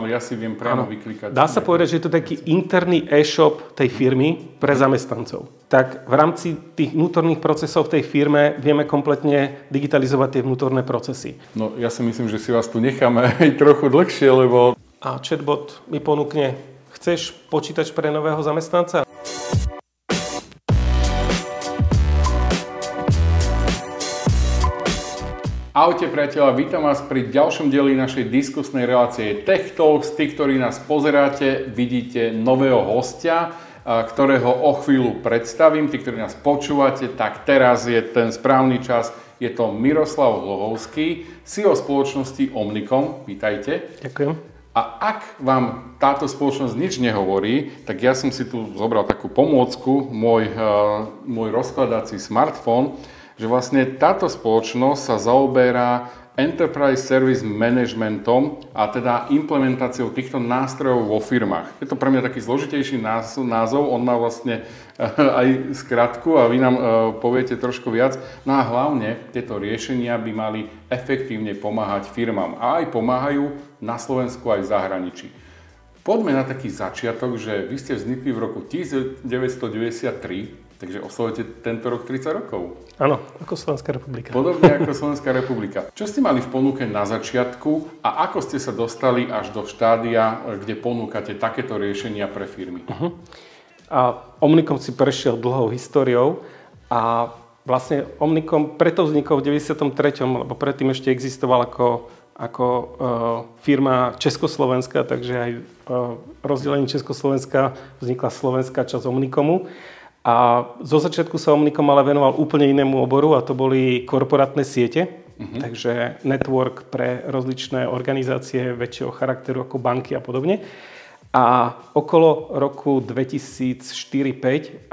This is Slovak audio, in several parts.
ale ja si viem priamo vyklikať. Dá sa povedať, že je to taký interný e-shop tej firmy pre zamestnancov. Tak v rámci tých vnútorných procesov v tej firme vieme kompletne digitalizovať tie vnútorné procesy. No ja si myslím, že si vás tu necháme aj trochu dlhšie, lebo... A chatbot mi ponúkne, chceš počítač pre nového zamestnanca? Ahojte priateľa, vítam vás pri ďalšom dieli našej diskusnej relácie Tech Talks. Tí, ktorí nás pozeráte, vidíte nového hostia, ktorého o chvíľu predstavím. Tí, ktorí nás počúvate, tak teraz je ten správny čas. Je to Miroslav Hlohovský, CEO spoločnosti Omnicom. Vítajte. Ďakujem. A ak vám táto spoločnosť nič nehovorí, tak ja som si tu zobral takú pomôcku, môj, môj rozkladací smartfón, že vlastne táto spoločnosť sa zaoberá Enterprise Service Managementom a teda implementáciou týchto nástrojov vo firmách. Je to pre mňa taký zložitejší názov, on má vlastne aj skratku a vy nám e, poviete trošku viac. No a hlavne tieto riešenia by mali efektívne pomáhať firmám a aj pomáhajú na Slovensku aj v zahraničí. Poďme na taký začiatok, že vy ste vznikli v roku 1993 Takže oslovujete tento rok 30 rokov. Áno, ako Slovenská republika. Podobne ako Slovenská republika. Čo ste mali v ponuke na začiatku a ako ste sa dostali až do štádia, kde ponúkate takéto riešenia pre firmy? Uh-huh. A Omnicom si prešiel dlhou históriou a vlastne Omnicom preto vznikol v 93., lebo predtým ešte existoval ako, ako uh, firma Československa, takže aj uh, rozdelenie Československa vznikla slovenská časť Omnicomu. A zo začiatku sa Omnicom ale venoval úplne inému oboru a to boli korporátne siete, uh-huh. takže network pre rozličné organizácie väčšieho charakteru ako banky a podobne. A okolo roku 2004-2005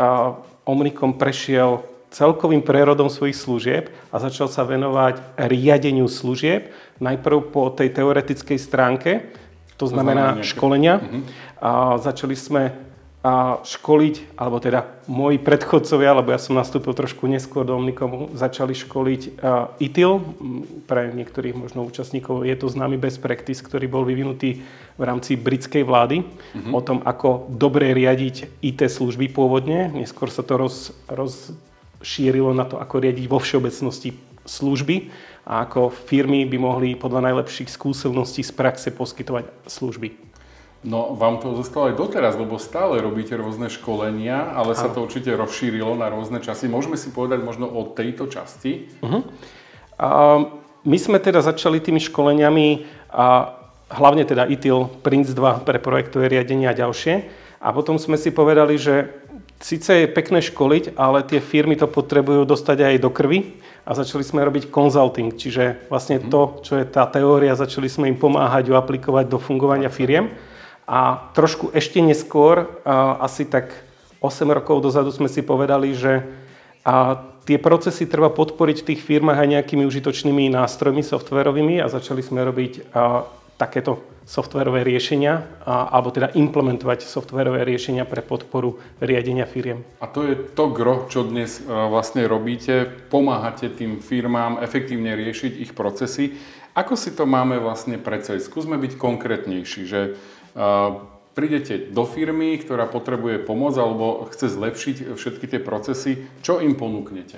Omnicom prešiel celkovým prerodom svojich služieb a začal sa venovať riadeniu služieb. Najprv po tej teoretickej stránke, to znamená školenia. Uh-huh. A začali sme a školiť, alebo teda moji predchodcovia, lebo ja som nastúpil trošku neskôr do Omnikomu, začali školiť ITIL. Pre niektorých možno účastníkov je to známy best practice, ktorý bol vyvinutý v rámci britskej vlády mm-hmm. o tom, ako dobre riadiť IT služby pôvodne. Neskôr sa to roz, rozšírilo na to, ako riadiť vo všeobecnosti služby a ako firmy by mohli podľa najlepších skúseností z praxe poskytovať služby. No, vám to zostalo aj doteraz, lebo stále robíte rôzne školenia, ale sa to určite rozšírilo na rôzne časy. Môžeme si povedať možno o tejto časti? Uh-huh. A my sme teda začali tými školeniami, a hlavne teda ITIL, Prince 2 pre projektové riadenie a ďalšie. A potom sme si povedali, že síce je pekné školiť, ale tie firmy to potrebujú dostať aj do krvi a začali sme robiť consulting, čiže vlastne mhm. to, čo je tá teória, začali sme im pomáhať ju aplikovať do fungovania firiem. A trošku ešte neskôr, asi tak 8 rokov dozadu sme si povedali, že tie procesy treba podporiť v tých firmách aj nejakými užitočnými nástrojmi softverovými a začali sme robiť takéto softverové riešenia, alebo teda implementovať softverové riešenia pre podporu riadenia firiem. A to je to gro, čo dnes vlastne robíte. Pomáhate tým firmám efektívne riešiť ich procesy. Ako si to máme vlastne predstaviť? Skúsme byť konkrétnejší, že prídete do firmy, ktorá potrebuje pomoc alebo chce zlepšiť všetky tie procesy, čo im ponúknete?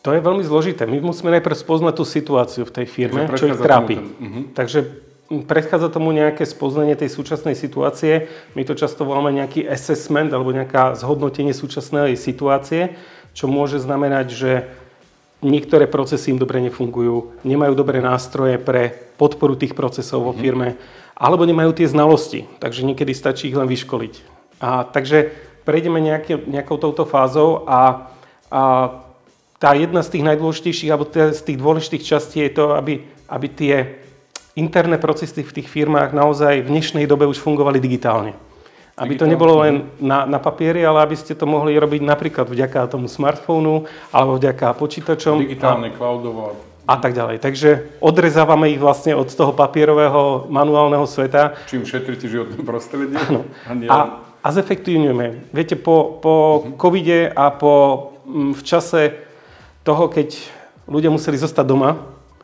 To je veľmi zložité. My musíme najprv spoznať tú situáciu v tej firme, čo ich trápi. Ten, uh-huh. Takže predchádza tomu nejaké spoznanie tej súčasnej situácie. My to často voláme nejaký assessment alebo nejaká zhodnotenie súčasnej situácie, čo môže znamenať, že niektoré procesy im dobre nefungujú, nemajú dobré nástroje pre podporu tých procesov vo mhm. firme, alebo nemajú tie znalosti, takže niekedy stačí ich len vyškoliť. A, takže prejdeme nejaké, nejakou touto fázou a, a tá jedna z tých najdôležitejších, alebo z tých dôležitých častí je to, aby, aby tie interné procesy v tých firmách naozaj v dnešnej dobe už fungovali digitálne. Aby to nebolo len na, na papieri, ale aby ste to mohli robiť napríklad vďaka tomu smartfónu alebo vďaka počítačom. Digitálne, a, cloudovo. A tak ďalej. Takže odrezávame ich vlastne od toho papierového manuálneho sveta. Čím šetríte životné prostredie. Áno. A, a zefektívňujeme. Viete, po, po uh-huh. covide a po, m, v čase toho, keď ľudia museli zostať doma,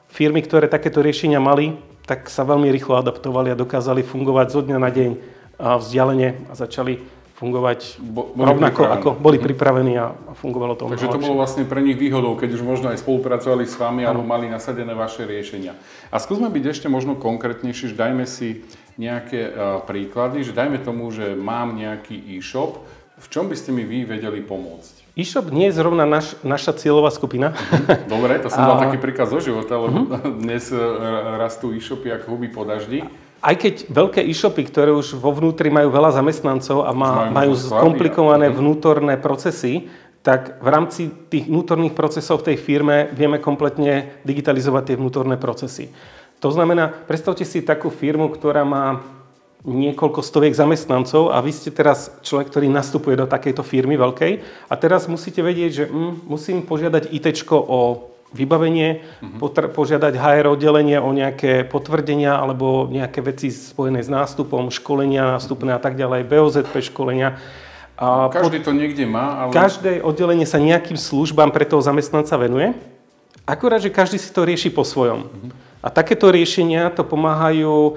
firmy, ktoré takéto riešenia mali, tak sa veľmi rýchlo adaptovali a dokázali fungovať zo dňa na deň vzdialene a začali fungovať Bo, boli rovnako, pripravení. ako boli mhm. pripravení a, a fungovalo to Takže to bolo vlastne pre nich výhodou, keď už možno aj spolupracovali s vami alebo mali nasadené vaše riešenia. A skúsme byť ešte možno konkrétnejší, že dajme si nejaké uh, príklady, že dajme tomu, že mám nejaký e-shop, v čom by ste mi vy vedeli pomôcť? E-shop nie je zrovna naš, naša cieľová skupina. Mhm. Dobre, to som dal taký príklad zo života, lebo uh-huh. dnes uh, rastú e-shopy ako huby po daždi aj keď veľké e-shopy, ktoré už vo vnútri majú veľa zamestnancov a má, majú, majú komplikované vnútorné procesy, tak v rámci tých vnútorných procesov v tej firme vieme kompletne digitalizovať tie vnútorné procesy. To znamená, predstavte si takú firmu, ktorá má niekoľko stoviek zamestnancov a vy ste teraz človek, ktorý nastupuje do takejto firmy veľkej a teraz musíte vedieť, že mm, musím požiadať IT o vybavenie, uh-huh. požiadať HR oddelenie o nejaké potvrdenia alebo nejaké veci spojené s nástupom, školenia nástupné a tak ďalej, BOZP školenia. A Každý to niekde má, ale... Každé oddelenie sa nejakým službám pre toho zamestnanca venuje, akurát, že každý si to rieši po svojom. Uh-huh. A takéto riešenia to pomáhajú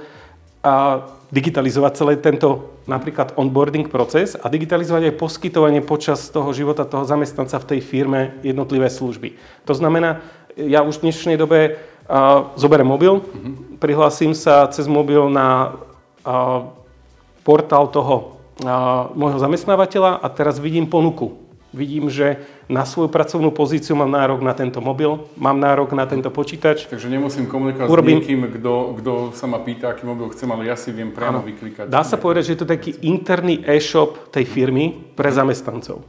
a digitalizovať celý tento napríklad onboarding proces a digitalizovať aj poskytovanie počas toho života toho zamestnanca v tej firme jednotlivé služby. To znamená, ja už v dnešnej dobe uh, zoberiem mobil, uh-huh. prihlásim sa cez mobil na uh, portál toho uh, môjho zamestnávateľa a teraz vidím ponuku Vidím, že na svoju pracovnú pozíciu mám nárok na tento mobil, mám nárok na tento počítač. Takže nemusím komunikovať Urobím... s niekým, kto, sa ma pýta, aký mobil chcem, ale ja si viem priamo vyklikať. Dá sa povedať, že je to taký interný e-shop tej firmy pre zamestnancov.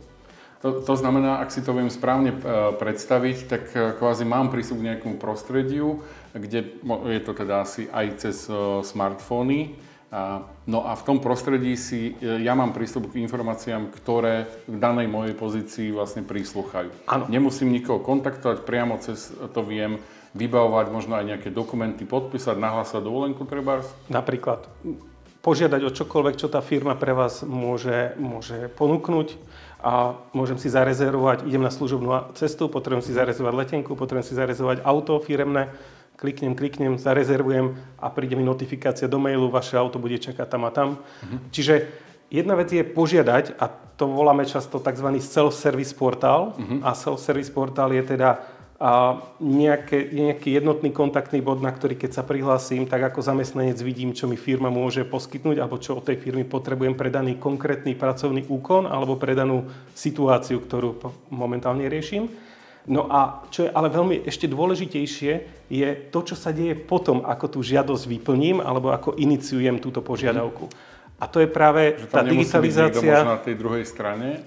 To, to znamená, ak si to viem správne e, predstaviť, tak e, kvázi mám prístup k nejakému prostrediu, kde je to teda asi aj cez e, smartfóny, No a v tom prostredí si e, ja mám prístup k informáciám, ktoré v danej mojej pozícii vlastne prísluchajú. Ano. Nemusím nikoho kontaktovať, priamo cez to viem vybavovať možno aj nejaké dokumenty, podpísať, nahlásať dovolenku treba? Napríklad požiadať o čokoľvek, čo tá firma pre vás môže, môže ponúknuť a môžem si zarezervovať, idem na služobnú cestu, potrebujem si zarezervovať letenku, potrebujem si zarezervovať auto firemné, kliknem, kliknem, zarezervujem a príde mi notifikácia do mailu, vaše auto bude čakať tam a tam. Uh-huh. Čiže jedna vec je požiadať, a to voláme často tzv. self-service portál, uh-huh. a self-service portál je teda a nejaké, nejaký jednotný kontaktný bod, na ktorý keď sa prihlásim, tak ako zamestnanec vidím, čo mi firma môže poskytnúť alebo čo od tej firmy potrebujem pre daný konkrétny pracovný úkon alebo pre danú situáciu, ktorú momentálne riešim. No a čo je ale veľmi ešte dôležitejšie, je to, čo sa deje potom, ako tú žiadosť vyplním alebo ako iniciujem túto požiadavku. A to je práve že tá digitalizácia... Byť na tej druhej strane?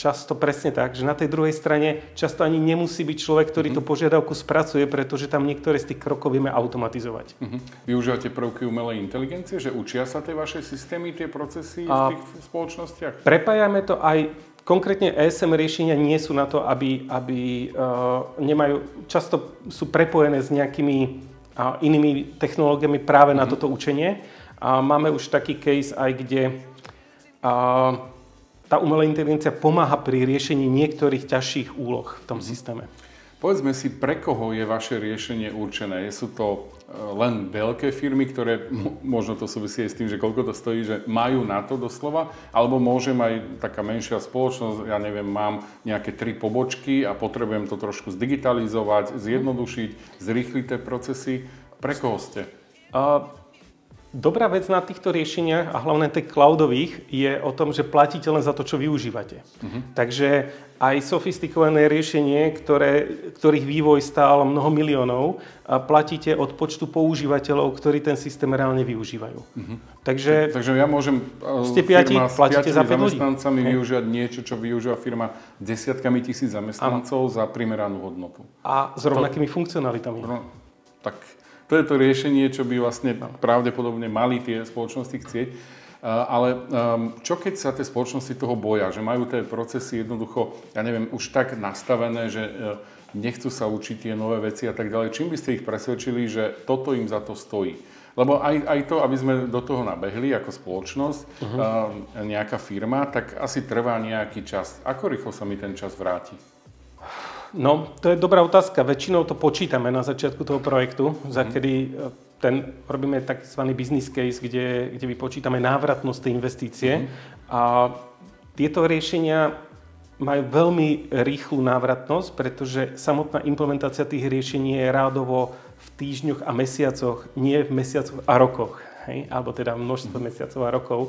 Často presne tak, že na tej druhej strane často ani nemusí byť človek, ktorý mm-hmm. tú požiadavku spracuje, pretože tam niektoré z tých krokov vieme automatizovať. Mm-hmm. Využívate prvky umelej inteligencie, že učia sa tie vaše systémy, tie procesy a v tých spoločnostiach? Prepájame to aj Konkrétne ESM riešenia nie sú na to, aby, aby uh, nemajú, často sú prepojené s nejakými uh, inými technológiami práve mm-hmm. na mhm. toto učenie. A máme už taký case aj, kde uh, tá umelá inteligencia pomáha pri riešení niektorých ťažších úloh v tom mm-hmm. systéme. Povedzme si, pre koho je vaše riešenie určené? Sú to len veľké firmy, ktoré, možno to súvisí aj s tým, že koľko to stojí, že majú na to doslova, alebo môžem aj taká menšia spoločnosť, ja neviem, mám nejaké tri pobočky a potrebujem to trošku zdigitalizovať, zjednodušiť, zrýchliť tie procesy. Pre koho ste? Uh, Dobrá vec na týchto riešeniach a hlavne tých cloudových je o tom, že platíte len za to, čo využívate. Uh-huh. Takže aj sofistikované riešenie, ktoré, ktorých vývoj stál mnoho miliónov, a platíte od počtu používateľov, ktorí ten systém reálne využívajú. Uh-huh. Takže, Takže ja môžem e, ste piati, firma platíte za zamestnancami ľudí. využívať niečo, čo využíva firma desiatkami tisíc zamestnancov ano. za primeranú hodnotu. A s rovnakými to, funkcionalitami. No, tak to je to riešenie, čo by vlastne pravdepodobne mali tie spoločnosti chcieť. Ale ehm, čo keď sa tie spoločnosti toho boja, že majú tie procesy jednoducho, ja neviem, už tak nastavené, že e, nechcú sa učiť tie nové veci a tak ďalej. Čím by ste ich presvedčili, že toto im za to stojí? Lebo aj, aj to, aby sme do toho nabehli ako spoločnosť, uh-huh. nejaká firma, tak asi trvá nejaký čas. Ako rýchlo sa mi ten čas vráti? No, to je dobrá otázka. Väčšinou to počítame na začiatku toho projektu, za mhm. kedy e, ten robíme tzv. business case, kde, kde vypočítame návratnosť tej investície. Mm-hmm. A tieto riešenia majú veľmi rýchlu návratnosť, pretože samotná implementácia tých riešení je rádovo v týždňoch a mesiacoch, nie v mesiacoch a rokoch. Hej? Alebo teda množstvo mm-hmm. mesiacov a rokov.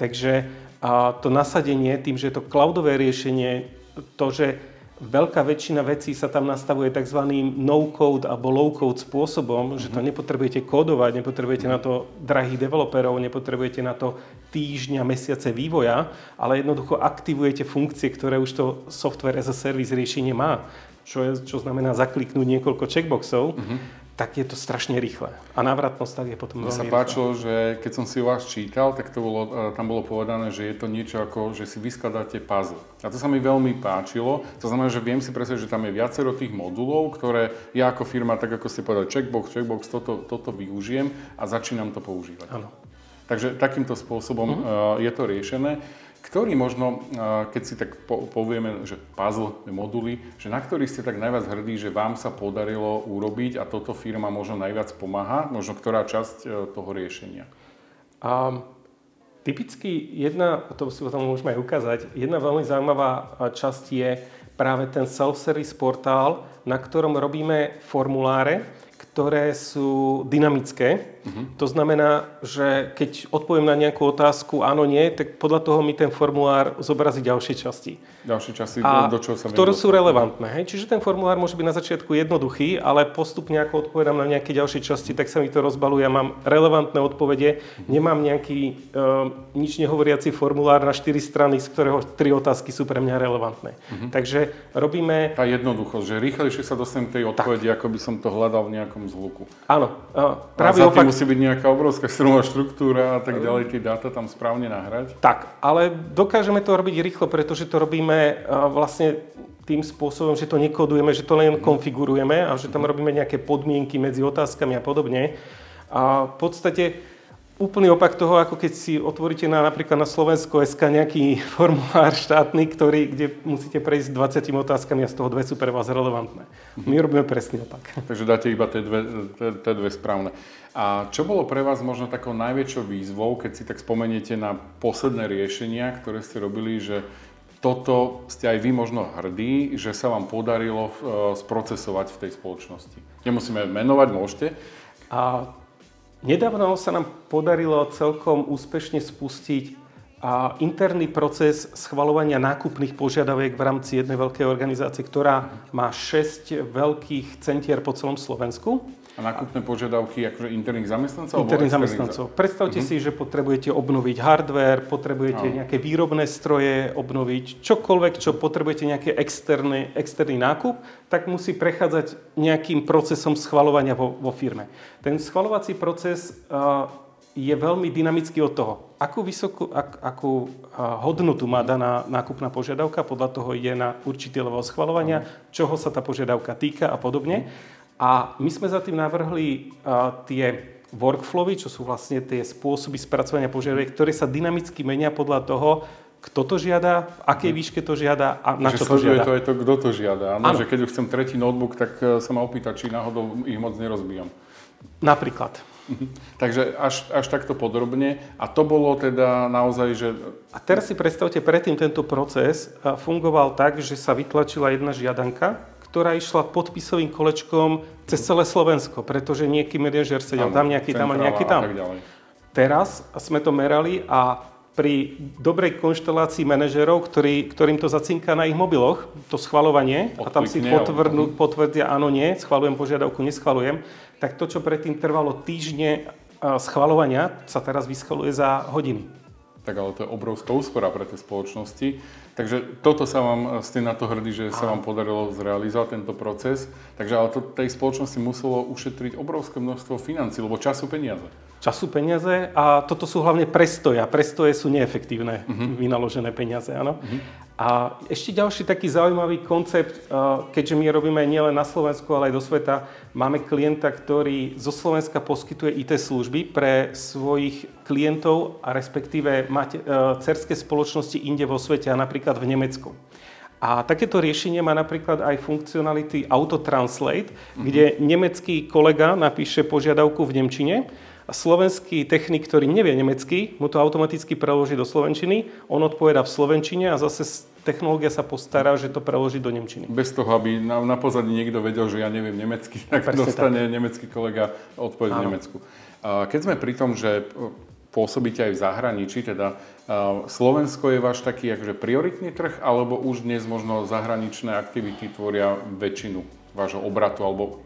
Takže a to nasadenie, tým, že je to cloudové riešenie, to, že veľká väčšina vecí sa tam nastavuje tzv. no-code alebo low-code spôsobom, mm-hmm. že to mhm. nepotrebujete kódovať, nepotrebujete na to drahých developerov, nepotrebujete na to týždňa, mesiace vývoja, ale jednoducho aktivujete funkcie, ktoré už to software as a service riešenie má. Čo, je, čo znamená zakliknúť niekoľko checkboxov. Mm-hmm tak je to strašne rýchle. A návratnosť tak je potom veľmi sa páčilo, že keď som si vás čítal, tak to bolo, e, tam bolo povedané, že je to niečo ako, že si vyskladáte puzzle. A to sa mi veľmi páčilo. To znamená, že viem si predstaviť, že tam je viacero tých modulov, ktoré ja ako firma, tak ako ste povedali, checkbox, checkbox, toto, toto využijem a začínam to používať. Áno. Takže takýmto spôsobom mm-hmm. je to riešené. Ktorý možno, keď si tak povieme, že puzzle, moduly, že na ktorý ste tak najviac hrdí, že vám sa podarilo urobiť a toto firma možno najviac pomáha, možno ktorá časť e, toho riešenia? Um, typicky jedna, to si potom môžeme aj ukázať, jedna veľmi zaujímavá časť je práve ten self-service portál, na ktorom robíme formuláre, ktoré sú dynamické. Uh-huh. To znamená, že keď odpoviem na nejakú otázku áno, nie, tak podľa toho mi ten formulár zobrazí ďalšie časti. Ďalšie časti, a do, do čoho sa Ktoré sú relevantné. Hej? Čiže ten formulár môže byť na začiatku jednoduchý, ale postupne ako odpovedám na nejaké ďalšie časti, tak sa mi to rozbaluje. Ja mám relevantné odpovede, nemám nejaký uh, nič nehovoriaci formulár na 4 strany, z ktorého 3 otázky sú pre mňa relevantné. Uh-huh. Takže robíme... Tá jednoduchosť, že rýchlejšie sa dostanem k tej odpovedi, tak. ako by som to hľadal v nejakom zvuku. Áno. Práve a opak... musí byť nejaká obrovská strojová štruktúra a tak ďalej, tie dáta tam správne nahrať. Tak, ale dokážeme to robiť rýchlo, pretože to robíme vlastne tým spôsobom, že to nekodujeme, že to len konfigurujeme a že tam robíme nejaké podmienky medzi otázkami a podobne. A v podstate úplný opak toho, ako keď si otvoríte na, napríklad na Slovensko SK nejaký formulár štátny, ktorý, kde musíte prejsť 20 otázkami a z toho dve sú pre vás relevantné. My robíme presný opak. Takže dáte iba tie dve, tie, tie dve správne. A čo bolo pre vás možno takou najväčšou výzvou, keď si tak spomeniete na posledné riešenia, ktoré ste robili, že toto ste aj vy možno hrdí, že sa vám podarilo uh, sprocesovať v tej spoločnosti. Nemusíme menovať, môžete. A Nedávno sa nám podarilo celkom úspešne spustiť a interný proces schvalovania nákupných požiadaviek v rámci jednej veľkej organizácie, ktorá má 6 veľkých centier po celom Slovensku. A nákupné požiadavky akože interných zamestnancov? Interných zamestnancov. Predstavte uh-huh. si, že potrebujete obnoviť hardware, potrebujete no. nejaké výrobné stroje obnoviť, čokoľvek, čo potrebujete nejaký externý, externý nákup, tak musí prechádzať nejakým procesom schvalovania vo, vo firme. Ten schvalovací proces uh, je veľmi dynamický od toho, akú vysokú, ak, akú hodnotu má daná nákupná požiadavka, podľa toho ide na určitý level schvalovania, čoho sa tá požiadavka týka a podobne. A my sme za tým navrhli uh, tie workflowy, čo sú vlastne tie spôsoby spracovania požiadaviek, ktoré sa dynamicky menia podľa toho, kto to žiada, v akej mhm. výške to žiada a na čo to žiada. to aj to, kto to žiada. Áno, že keď už chcem tretí notebook, tak e, sa ma opýta, či náhodou ich moc nerozbijam. Napríklad. Mhm. Takže až, až takto podrobne. A to bolo teda naozaj, že... A teraz si predstavte, predtým tento proces fungoval tak, že sa vytlačila jedna žiadanka, ktorá išla podpisovým kolečkom cez celé Slovensko, pretože nejaký manažer sedel tam, nejaký tam a nejaký tam. Teraz sme to merali a pri dobrej konštelácii manažerov, ktorý, ktorým to zacinká na ich mobiloch, to schvalovanie, a tam si potvrdnú, potvrdia áno, nie, schvalujem požiadavku, neschvalujem, tak to, čo predtým trvalo týždne schvalovania, sa teraz vyschvaluje za hodiny. Tak ale to je obrovská úspora pre tie spoločnosti. Takže toto sa vám, ste na to hrdí, že sa vám podarilo zrealizovať tento proces. Takže ale to tej spoločnosti muselo ušetriť obrovské množstvo financí, lebo času peniaze. Času peniaze a toto sú hlavne prestoje. A prestoje sú neefektívne uh-huh. vynaložené peniaze. Áno? Uh-huh. A ešte ďalší taký zaujímavý koncept, keďže my robíme nielen na Slovensku, ale aj do sveta, máme klienta, ktorý zo Slovenska poskytuje IT služby pre svojich klientov a respektíve máte cerské spoločnosti inde vo svete a napríklad v Nemecku. A takéto riešenie má napríklad aj funkcionality Autotranslate, mm-hmm. kde nemecký kolega napíše požiadavku v Nemčine a slovenský technik, ktorý nevie nemecky, mu to automaticky preloží do slovenčiny, on odpoveda v slovenčine a zase technológia sa postará, že to preloží do nemčiny. Bez toho, aby na, na pozadí niekto vedel, že ja neviem nemecky, tak Presne dostane tak. nemecký kolega odpoveď v Nemecku. Keď sme pri tom, že pôsobíte aj v zahraničí, teda Slovensko je váš taký akože prioritný trh, alebo už dnes možno zahraničné aktivity tvoria väčšinu vášho obratu alebo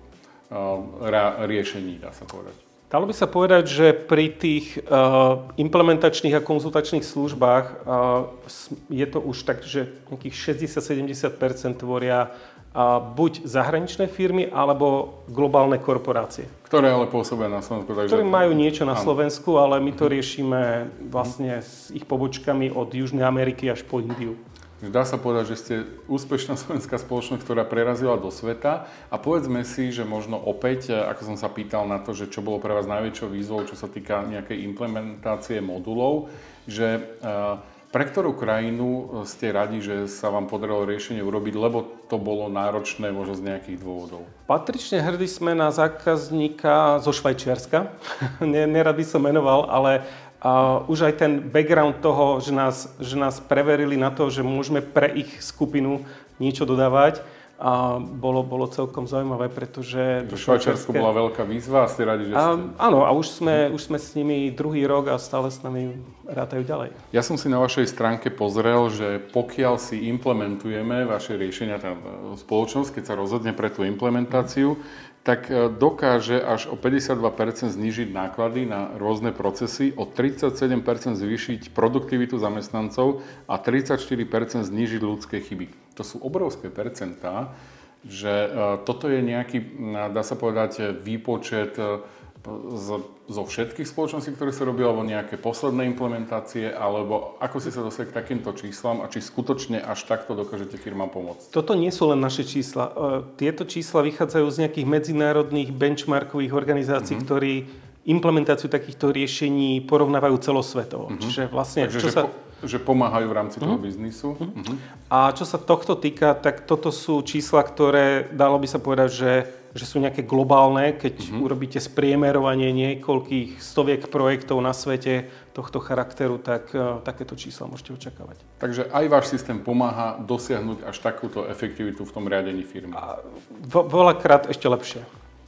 riešení, dá sa povedať? Dalo by sa povedať, že pri tých uh, implementačných a konzultačných službách uh, je to už tak, že nejakých 60-70 tvoria uh, buď zahraničné firmy, alebo globálne korporácie. Ktoré ale pôsobia na Slovensku. Takže... Ktoré majú niečo na Slovensku, ale my to riešime vlastne s ich pobočkami od Južnej Ameriky až po Indiu. Dá sa povedať, že ste úspešná slovenská spoločnosť, ktorá prerazila do sveta a povedzme si, že možno opäť, e, ako som sa pýtal na to, že čo bolo pre vás najväčšou výzvou, čo sa týka nejakej implementácie modulov, že e, pre ktorú krajinu e, ste radi, že sa vám podarilo riešenie urobiť, lebo to bolo náročné možno z nejakých dôvodov? Patrične hrdí sme na zákazníka zo Švajčiarska. Nerad by som menoval, ale už aj ten background toho, že nás, že nás preverili na to, že môžeme pre ich skupinu niečo dodávať, a bolo, bolo celkom zaujímavé, pretože... To Švajčiarsko švajčiarske... bola veľká výzva a ste radi, že ste... A, áno, a už sme, už sme s nimi druhý rok a stále s nami rátajú ďalej. Ja som si na vašej stránke pozrel, že pokiaľ si implementujeme vaše riešenia, tá spoločnosť, keď sa rozhodne pre tú implementáciu, tak e, dokáže až o 52% znižiť náklady na rôzne procesy, o 37% zvýšiť produktivitu zamestnancov a 34% znižiť ľudské chyby. To sú obrovské percentá, že e, toto je nejaký, dá sa povedať, výpočet e, z, zo všetkých spoločností, ktoré sa robili, alebo nejaké posledné implementácie, alebo ako ste sa dostali k takýmto číslam a či skutočne až takto dokážete firmám pomôcť? Toto nie sú len naše čísla. E, tieto čísla vychádzajú z nejakých medzinárodných benchmarkových organizácií, mm-hmm. ktorí implementáciu takýchto riešení porovnávajú celosvetovo. Mm-hmm. Čiže vlastne, Takže, čo sa... Po, že pomáhajú v rámci toho mm-hmm. biznisu. Mm-hmm. A čo sa tohto týka, tak toto sú čísla, ktoré, dalo by sa povedať, že že sú nejaké globálne, keď mm-hmm. urobíte spriemerovanie niekoľkých stoviek projektov na svete tohto charakteru, tak uh, takéto čísla môžete očakávať. Takže aj váš systém pomáha dosiahnuť až takúto efektivitu v tom riadení firmy? A vo, veľakrát ešte lepšie.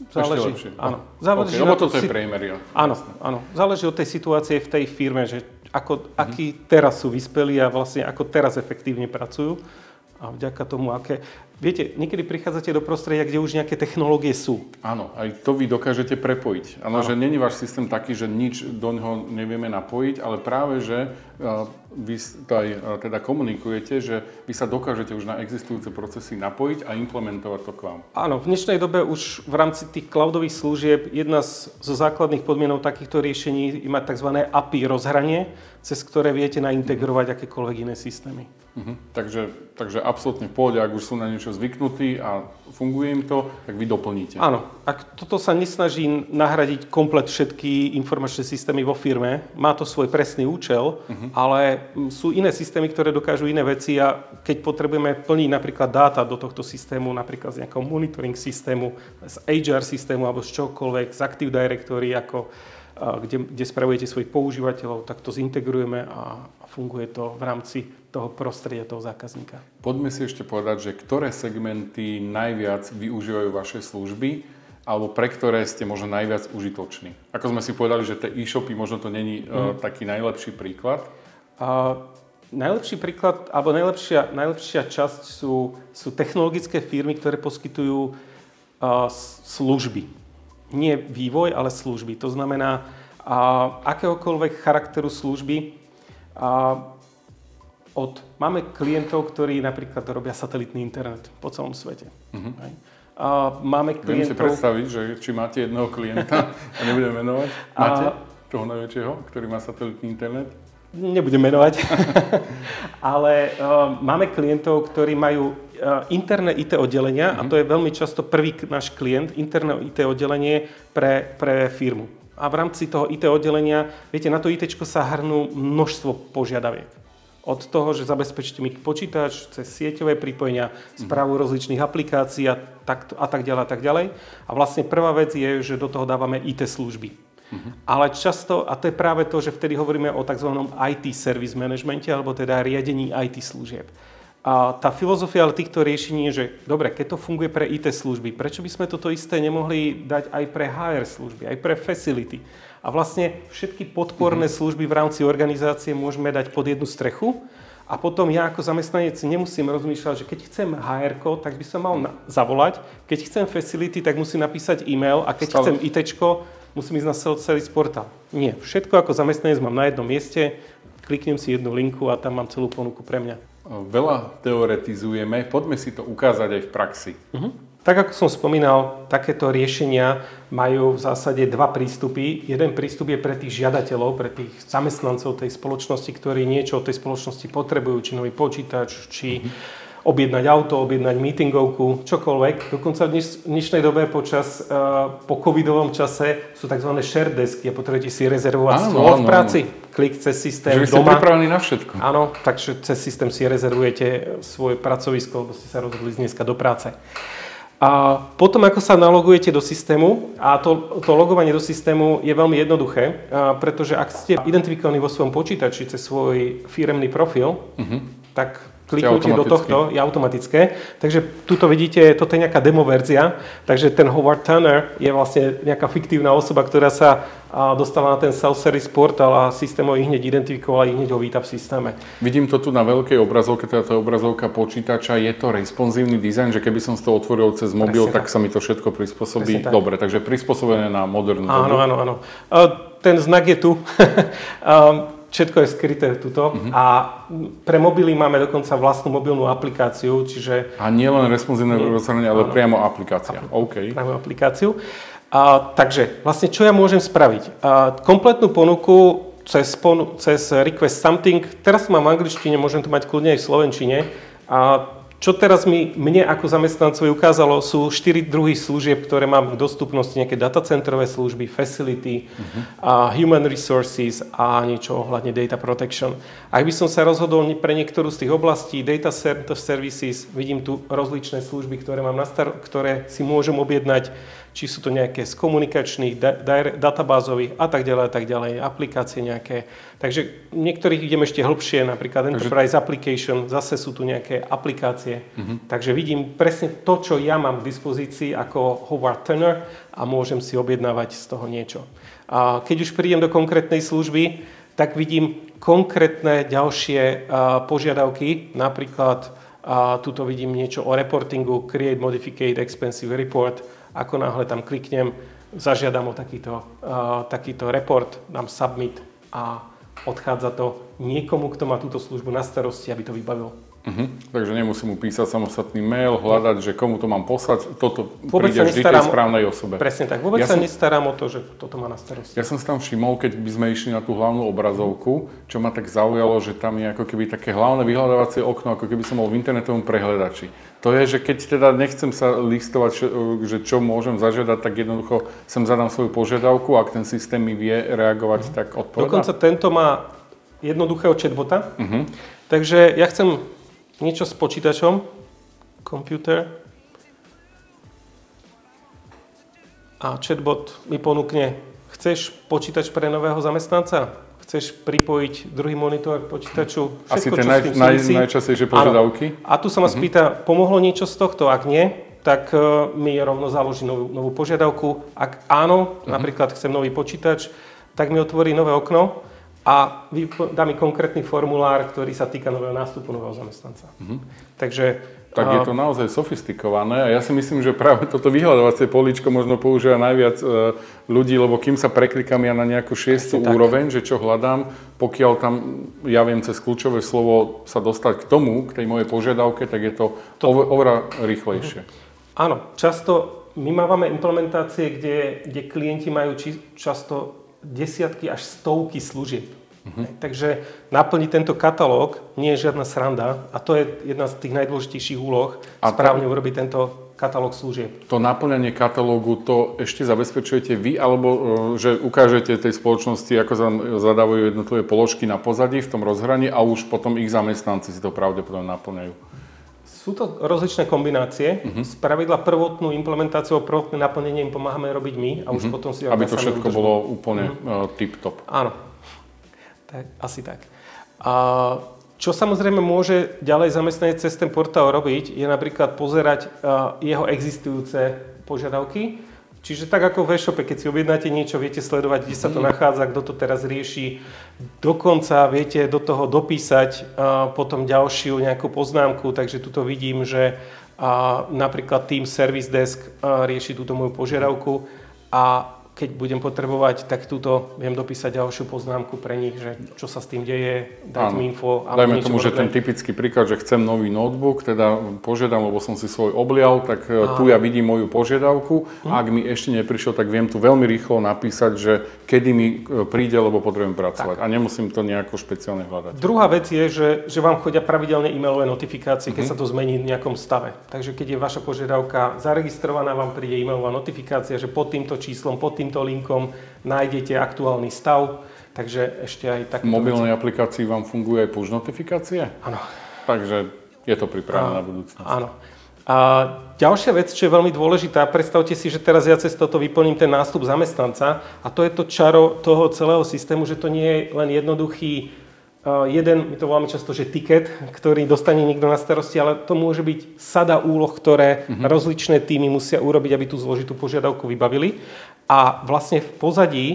Záleží, ešte lepšie. Áno. Záleží okay, lebo toto je primeria. Áno, áno. Záleží od tej situácie v tej firme, že ako, mm-hmm. akí teraz sú vyspelí a vlastne ako teraz efektívne pracujú a vďaka tomu, aké... Viete, niekedy prichádzate do prostredia, kde už nejaké technológie sú. Áno, aj to vy dokážete prepojiť. Áno, že není váš systém taký, že nič do neho nevieme napojiť, ale práve, že vy to aj teda komunikujete, že vy sa dokážete už na existujúce procesy napojiť a implementovať to k vám. Áno, v dnešnej dobe už v rámci tých cloudových služieb jedna z, zo základných podmienov takýchto riešení je mať tzv. API rozhranie, cez ktoré viete naintegrovať akékoľvek iné systémy. Uh-huh. Takže, takže absolútne v pohode, ak už sú na niečo zvyknutí a funguje im to, tak vy doplníte. Áno, ak toto sa nesnaží nahradiť komplet všetky informačné systémy vo firme, má to svoj presný účel, uh-huh. ale sú iné systémy, ktoré dokážu iné veci a keď potrebujeme plniť napríklad dáta do tohto systému, napríklad z nejakého monitoring systému, z HR systému alebo z čokoľvek, z Active Directory, ako, kde, kde spravujete svojich používateľov, tak to zintegrujeme a funguje to v rámci toho prostredia, toho zákazníka. Poďme si ešte povedať, že ktoré segmenty najviac využívajú vaše služby alebo pre ktoré ste možno najviac užitoční. Ako sme si povedali, že tie e-shopy možno to není mm. uh, taký najlepší príklad. Uh, najlepší príklad, alebo najlepšia, najlepšia časť sú, sú technologické firmy, ktoré poskytujú uh, služby. Nie vývoj, ale služby. To znamená, uh, akéhokoľvek charakteru služby, uh, od, máme klientov, ktorí napríklad robia satelitný internet po celom svete. Uh-huh. A máme klientov... Viem si predstaviť, že či máte jedného klienta, a nebudem menovať, máte a... toho najväčšieho, ktorý má satelitný internet? Nebudem menovať, ale uh, máme klientov, ktorí majú uh, interné IT oddelenia uh-huh. a mhm. to je veľmi často prvý náš klient, interné IT oddelenie pre, pre firmu. A v rámci toho IT oddelenia, viete, na to IT sa hrnú množstvo požiadaviek Od toho, že zabezpečíte mi počítač cez sieťové pripojenia, správu rozličných aplikácií a tak, a tak ďalej a tak ďalej. A vlastne prvá vec je, že do toho dávame IT služby. Uh-huh. Ale často, a to je práve to, že vtedy hovoríme o tzv. IT service managemente, alebo teda riadení IT služieb. A tá filozofia ale týchto riešení je, že dobre, keď to funguje pre IT služby, prečo by sme toto isté nemohli dať aj pre HR služby, aj pre facility? A vlastne všetky podporné mm-hmm. služby v rámci organizácie môžeme dať pod jednu strechu a potom ja ako zamestnanec nemusím rozmýšľať, že keď chcem hr tak by som mal na- zavolať, keď chcem facility, tak musím napísať e-mail a keď Stav. chcem IT, musím ísť na celý portál. Nie, všetko ako zamestnanec mám na jednom mieste, kliknem si jednu linku a tam mám celú ponuku pre mňa. Veľa teoretizujeme, poďme si to ukázať aj v praxi. Uh-huh. Tak ako som spomínal, takéto riešenia majú v zásade dva prístupy. Jeden prístup je pre tých žiadateľov, pre tých zamestnancov tej spoločnosti, ktorí niečo od tej spoločnosti potrebujú, či nový počítač, či uh-huh objednať auto, objednať meetingovku, čokoľvek. Dokonca v dnešnej dobe počas, uh, po covidovom čase sú tzv. share desky a potrebujete si rezervovať áno, stôl v práci. Áno. Klik cez systém Že doma. pripravení na všetko. Áno, takže cez systém si rezervujete svoje pracovisko, lebo ste sa rozhodli dneska do práce. A potom, ako sa nalogujete do systému, a to, to logovanie do systému je veľmi jednoduché, a pretože ak ste identifikovaní vo svojom počítači cez svoj firemný profil, uh-huh. tak kliknutie do tohto je automatické. Takže tuto vidíte, toto je nejaká demo verzia, takže ten Howard Turner je vlastne nejaká fiktívna osoba, ktorá sa dostala na ten self-service portal a systém ho hneď identifikoval a hneď ho víta v systéme. Vidím to tu na veľkej obrazovke, teda tá obrazovka počítača, je to responsívny dizajn, že keby som to otvoril cez mobil, tak. tak sa mi to všetko prispôsobí. Dobre, takže prispôsobené na modernú Áno, áno, áno. Ten znak je tu. Všetko je skryté tuto uh-huh. a pre mobily máme dokonca vlastnú mobilnú aplikáciu, čiže... A nie len responsívne rozhranie, ale áno, priamo aplikácia. Apl- OK. Priamo aplikáciu. A, takže vlastne čo ja môžem spraviť? A, kompletnú ponuku cez, ponu- cez request something, teraz mám v angličtine, môžem to mať kľudne aj v slovenčine. A čo teraz mi, mne ako zamestnancovi ukázalo, sú štyri druhy služieb, ktoré mám k dostupnosti, nejaké datacentrové služby, facility, uh-huh. a human resources a niečo ohľadne data protection. Ak by som sa rozhodol pre niektorú z tých oblastí, data services, vidím tu rozličné služby, ktoré mám na star- ktoré si môžem objednať či sú to nejaké z komunikačných, da, da, databázových a tak ďalej a tak ďalej, aplikácie nejaké. Takže niektorých idem ešte hlbšie, napríklad Enterprise Takže... Application, zase sú tu nejaké aplikácie. Uh-huh. Takže vidím presne to, čo ja mám k dispozícii ako Howard Turner a môžem si objednávať z toho niečo. A keď už prídem do konkrétnej služby, tak vidím konkrétne ďalšie požiadavky, napríklad a tuto vidím niečo o reportingu, create, modificate, expensive report, ako náhle tam kliknem, zažiadam o takýto, uh, takýto report, dám submit a odchádza to niekomu, kto má túto službu na starosti, aby to vybavil. Uh-huh. Takže nemusím mu písať samostatný mail, hľadať, že komu to mám poslať. Toto vôbec príde vždy tej správnej osobe. Presne tak. Vôbec ja sa som, nestarám o to, že toto má na starosti. Ja som si tam všimol, keď by sme išli na tú hlavnú obrazovku, čo ma tak zaujalo, že tam je ako keby také hlavné vyhľadávacie okno, ako keby som bol v internetovom prehľadači. To je, že keď teda nechcem sa listovať, že čo môžem zažiadať, tak jednoducho sem zadám svoju požiadavku, ak ten systém mi vie reagovať, uh-huh. tak odpovedá. Dokonca tento má jednoduchého chatbota. Uh-huh. Takže ja chcem niečo s počítačom, computer, a chatbot mi ponúkne, chceš počítač pre nového zamestnanca? Chceš pripojiť druhý monitor k počítaču? Všetko, Asi tie naj, naj, najčastejšie požiadavky. A tu sa ma uh-huh. spýta, pomohlo niečo z tohto? Ak nie, tak uh, mi rovno založí novú, novú požiadavku. Ak áno, uh-huh. napríklad chcem nový počítač, tak mi otvorí nové okno a dá mi konkrétny formulár, ktorý sa týka nového nástupu nového zamestnanca. Mm-hmm. Takže tak je to naozaj sofistikované a ja si myslím, že práve toto vyhľadovacie políčko možno používa najviac e, ľudí, lebo kým sa preklikám ja na nejakú šiestu úroveň, že čo hľadám, pokiaľ tam ja viem cez kľúčové slovo sa dostať k tomu, k tej mojej požiadavke, tak je to, to... oveľa rýchlejšie. Mhm. Áno, často my máme implementácie, kde, kde klienti majú či, často desiatky až stovky služieb. Uh-huh. Takže naplniť tento katalóg nie je žiadna sranda a to je jedna z tých najdôležitejších úloh, a správne to... urobiť tento katalóg služieb. To naplňanie katalógu, to ešte zabezpečujete vy, alebo e, že ukážete tej spoločnosti, ako sa zadávajú jednotlivé položky na pozadí v tom rozhraní a už potom ich zamestnanci si to pravdepodobne naplňajú? Sú to rozličné kombinácie. Uh-huh. Z pravidla prvotnú implementáciu, prvotné naplnenie im pomáhame robiť my a už uh-huh. potom si... Aby to všetko udržbu. bolo úplne uh-huh. tip-top. Áno. Tak, asi tak. A čo samozrejme môže ďalej zamestnanec cez ten portál robiť, je napríklad pozerať uh, jeho existujúce požiadavky, Čiže tak ako v e-shope, keď si objednáte niečo, viete sledovať, kde sa to mhm. nachádza, kto to teraz rieši. Dokonca viete do toho dopísať uh, potom ďalšiu nejakú poznámku, takže tuto vidím, že uh, napríklad tým Service Desk rieši túto moju požiadavku a keď budem potrebovať, tak túto viem dopísať ďalšiu poznámku pre nich, že čo sa s tým deje, dať mi info. Dajme tomu, že ten typický príklad, že chcem nový notebook, teda požiadam, lebo som si svoj oblial, tak e, Aha. tu ja vidím moju požiadavku. Hm. Ak mi ešte neprišiel, tak viem tu veľmi rýchlo napísať, že kedy mi e, príde, lebo potrebujem pracovať. Tak. A nemusím to nejako špeciálne hľadať. Druhá vec je, že, že vám chodia pravidelne e-mailové notifikácie, keď uh-huh. sa to zmení v nejakom stave. Takže keď je vaša požiadavka zaregistrovaná, vám príde e-mailová notifikácia, že pod týmto číslom, pod týmto linkom nájdete aktuálny stav, takže ešte aj tak. V mobilnej veci. aplikácii vám funguje aj push notifikácie? Áno. Takže je to pripravené na budúcnosť. Áno. A ďalšia vec, čo je veľmi dôležitá, predstavte si, že teraz ja cez toto vyplním ten nástup zamestnanca a to je to čaro toho celého systému, že to nie je len jednoduchý jeden, my to voláme často, že tiket, ktorý dostane niekto na starosti, ale to môže byť sada úloh, ktoré mm-hmm. rozličné týmy musia urobiť, aby tú zložitú požiadavku vybavili. A vlastne v pozadí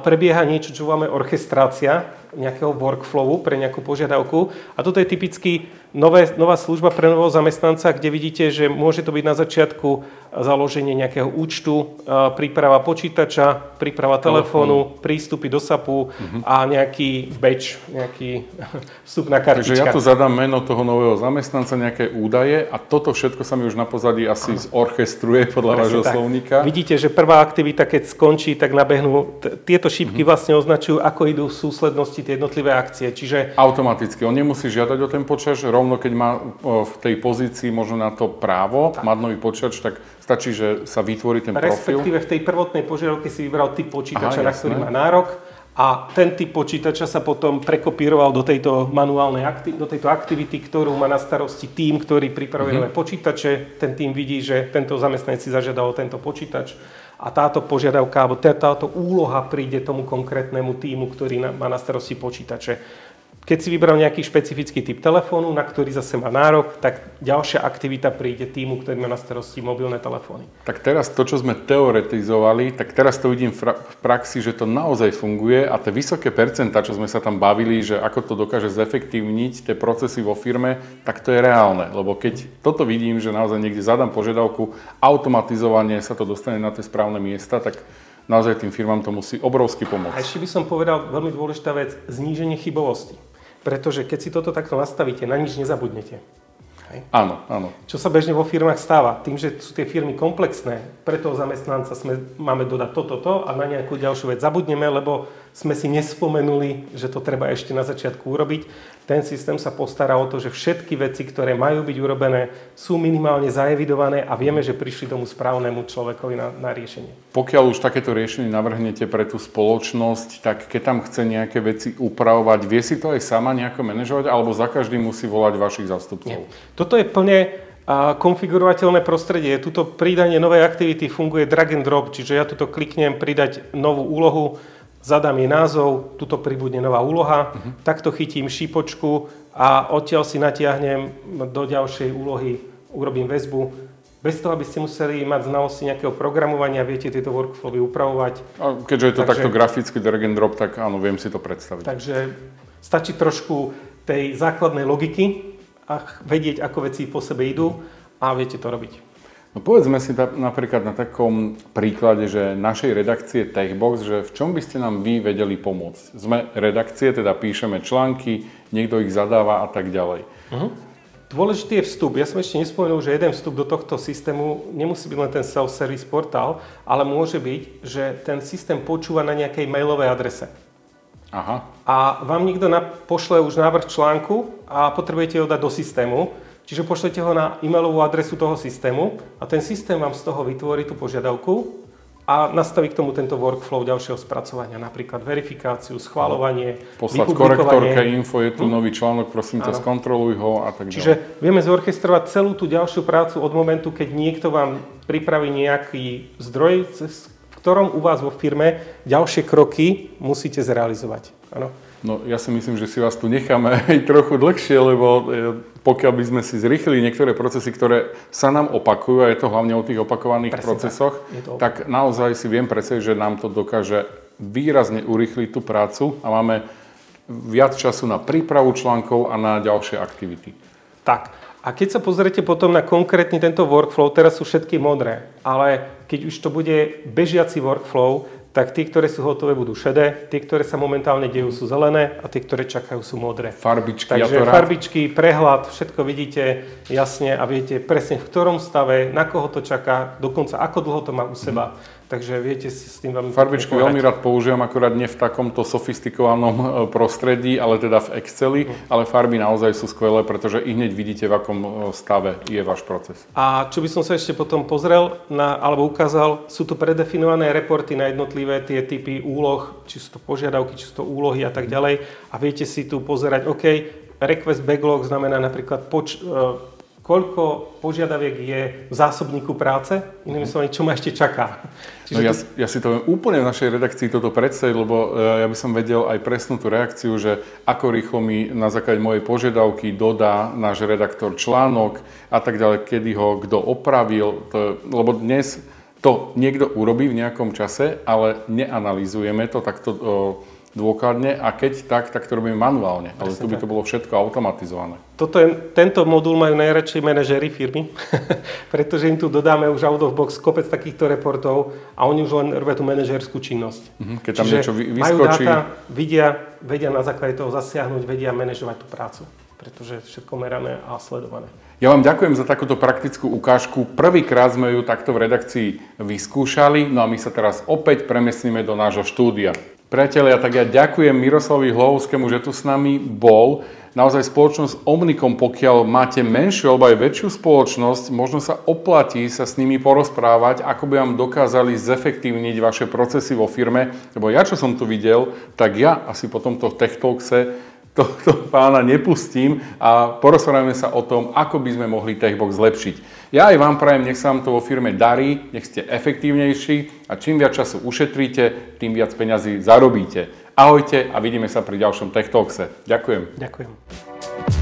prebieha niečo, čo voláme orchestrácia nejakého workflowu pre nejakú požiadavku. A toto je typicky nové, nová služba pre nového zamestnanca, kde vidíte, že môže to byť na začiatku založenie nejakého účtu, príprava počítača, príprava telefónu, prístupy do SAPu uh-huh. a nejaký badge, nejaký vstupná kartička. Takže ja tu zadám meno toho nového zamestnanca, nejaké údaje a toto všetko sa mi už na pozadí asi zorchestruje podľa Presne vášho tak. slovníka. Vidíte, že prvá aktivita, keď skončí, tak nabehnú, t- tieto šípky uh-huh. vlastne označujú, ako idú v súslednosti tie jednotlivé akcie. Čiže... Automaticky. On nemusí žiadať o ten počas, rovno keď má v tej pozícii možno na to právo, tak. mať nový počítač, tak stačí, že sa vytvorí ten profil. Respektíve v tej prvotnej požiadavke si vybral typ počítača, Aha, na ktorý má nárok a ten typ počítača sa potom prekopíroval do tejto manuálnej akti- do tejto aktivity, ktorú má na starosti tým, ktorý pripravuje mm-hmm. nové počítače. Ten tým vidí, že tento zamestnanec si zažiadal tento počítač a táto požiadavka alebo táto úloha príde tomu konkrétnemu týmu, ktorý má na starosti počítače. Keď si vybral nejaký špecifický typ telefónu, na ktorý zase má nárok, tak ďalšia aktivita príde týmu, ktorý má na starosti mobilné telefóny. Tak teraz to, čo sme teoretizovali, tak teraz to vidím v praxi, že to naozaj funguje a tie vysoké percentá, čo sme sa tam bavili, že ako to dokáže zefektívniť tie procesy vo firme, tak to je reálne. Lebo keď toto vidím, že naozaj niekde zadám požiadavku, automatizovanie sa to dostane na tie správne miesta, tak naozaj tým firmám to musí obrovsky pomôcť. A ešte by som povedal veľmi dôležitá vec, zníženie chybovosti. Pretože keď si toto takto nastavíte, na nič nezabudnete. Hej. Áno, áno. Čo sa bežne vo firmách stáva? Tým, že sú tie firmy komplexné, pre toho zamestnanca sme, máme dodať toto, to a na nejakú ďalšiu vec zabudneme, lebo sme si nespomenuli, že to treba ešte na začiatku urobiť. Ten systém sa postará o to, že všetky veci, ktoré majú byť urobené, sú minimálne zaevidované a vieme, že prišli tomu správnemu človekovi na, na riešenie. Pokiaľ už takéto riešenie navrhnete pre tú spoločnosť, tak keď tam chce nejaké veci upravovať, vie si to aj sama nejako manažovať, alebo za každým musí volať vašich zastupcov? Nie. Toto je plne a konfigurovateľné prostredie. Tuto pridanie novej aktivity funguje drag and drop, čiže ja tuto kliknem pridať novú úlohu, zadám jej názov, tuto pribudne nová úloha, uh-huh. takto chytím šípočku a odtiaľ si natiahnem do ďalšej úlohy, urobím väzbu. Bez toho, aby ste museli mať znalosti nejakého programovania, viete tieto workflowy upravovať. A keďže je to takže, takto graficky drag and drop, tak áno, viem si to predstaviť. Takže stačí trošku tej základnej logiky a vedieť, ako veci po sebe idú a viete to robiť. No povedzme si napríklad na takom príklade, že našej redakcie Techbox, že v čom by ste nám vy vedeli pomôcť? Sme redakcie, teda píšeme články, niekto ich zadáva a tak ďalej. Uh-huh. Dôležitý je vstup. Ja som ešte nespomenul, že jeden vstup do tohto systému nemusí byť len ten self-service portál, ale môže byť, že ten systém počúva na nejakej mailovej adrese. Aha. A vám niekto na, pošle už návrh článku a potrebujete ho dať do systému Čiže pošlete ho na e-mailovú adresu toho systému a ten systém vám z toho vytvorí tú požiadavku a nastaví k tomu tento workflow ďalšieho spracovania, napríklad verifikáciu, schváľovanie, Poslať korektorke info, je tu hm? nový článok, prosím ťa, skontroluj ho a tak ďalej. Čiže vieme zorchestrovať celú tú ďalšiu prácu od momentu, keď niekto vám pripraví nejaký zdroj, v ktorom u vás vo firme ďalšie kroky musíte zrealizovať. Ano. No ja si myslím, že si vás tu necháme aj trochu dlhšie, lebo e, pokiaľ by sme si zrychlili niektoré procesy, ktoré sa nám opakujú, a je to hlavne o tých opakovaných Presne procesoch, tak. tak naozaj si viem predstaviť, že nám to dokáže výrazne urychliť tú prácu a máme viac času na prípravu článkov a na ďalšie aktivity. Tak. A keď sa pozriete potom na konkrétny tento workflow, teraz sú všetky modré, ale keď už to bude bežiaci workflow, tak tie, ktoré sú hotové, budú šedé, tie, ktoré sa momentálne dejú, sú zelené a tie, ktoré čakajú, sú modré. Farbičky, Takže ja farbičky, prehľad, všetko vidíte jasne a viete presne v ktorom stave, na koho to čaká, dokonca ako dlho to má u seba. Mm. Takže viete si s tým veľmi Farbičky veľmi rád používam, akorát nie v takomto sofistikovanom e, prostredí, ale teda v Exceli, mm. ale farby naozaj sú skvelé, pretože i hneď vidíte, v akom e, stave je váš proces. A čo by som sa ešte potom pozrel na, alebo ukázal, sú tu predefinované reporty na jednotlivé tie typy úloh, či sú to požiadavky, či sú to úlohy a tak ďalej. A viete si tu pozerať, OK, request backlog znamená napríklad poč- e, koľko požiadaviek je v zásobníku práce, inými mhm. slovami, čo ma ešte čaká. Čiže no ja, ja si to viem úplne v našej redakcii toto predstaviť, lebo e, ja by som vedel aj presnú tú reakciu, že ako rýchlo mi na základe mojej požiadavky dodá náš redaktor článok a tak ďalej, kedy ho kto opravil, to, lebo dnes to niekto urobí v nejakom čase, ale neanalizujeme to takto dôkladne a keď tak, tak to robíme manuálne. Ale tu by to bolo všetko automatizované. Toto je, tento modul majú najradšej manažéri firmy, pretože im tu dodáme už out of box kopec takýchto reportov a oni už len robia tú manažerskú činnosť. Mm-hmm, keď tam Čiže niečo vyskočí... majú dáta, vidia, vedia na základe toho zasiahnuť, vedia manažovať tú prácu, pretože všetko merané a sledované. Ja vám ďakujem za takúto praktickú ukážku. Prvýkrát sme ju takto v redakcii vyskúšali, no a my sa teraz opäť premiestnime do nášho štúdia. Priatelia, tak ja ďakujem Miroslavovi Hlovskému, že tu s nami bol. Naozaj spoločnosť Omnikom, pokiaľ máte menšiu alebo aj väčšiu spoločnosť, možno sa oplatí sa s nimi porozprávať, ako by vám dokázali zefektívniť vaše procesy vo firme. Lebo ja, čo som tu videl, tak ja asi po tomto Tech Talkse tohto pána nepustím a porozprávame sa o tom, ako by sme mohli Techbox zlepšiť. Ja aj vám prajem, nech sa vám to vo firme darí, nech ste efektívnejší a čím viac času ušetríte, tým viac peňazí zarobíte. Ahojte a vidíme sa pri ďalšom Tech Talkse. Ďakujem. Ďakujem.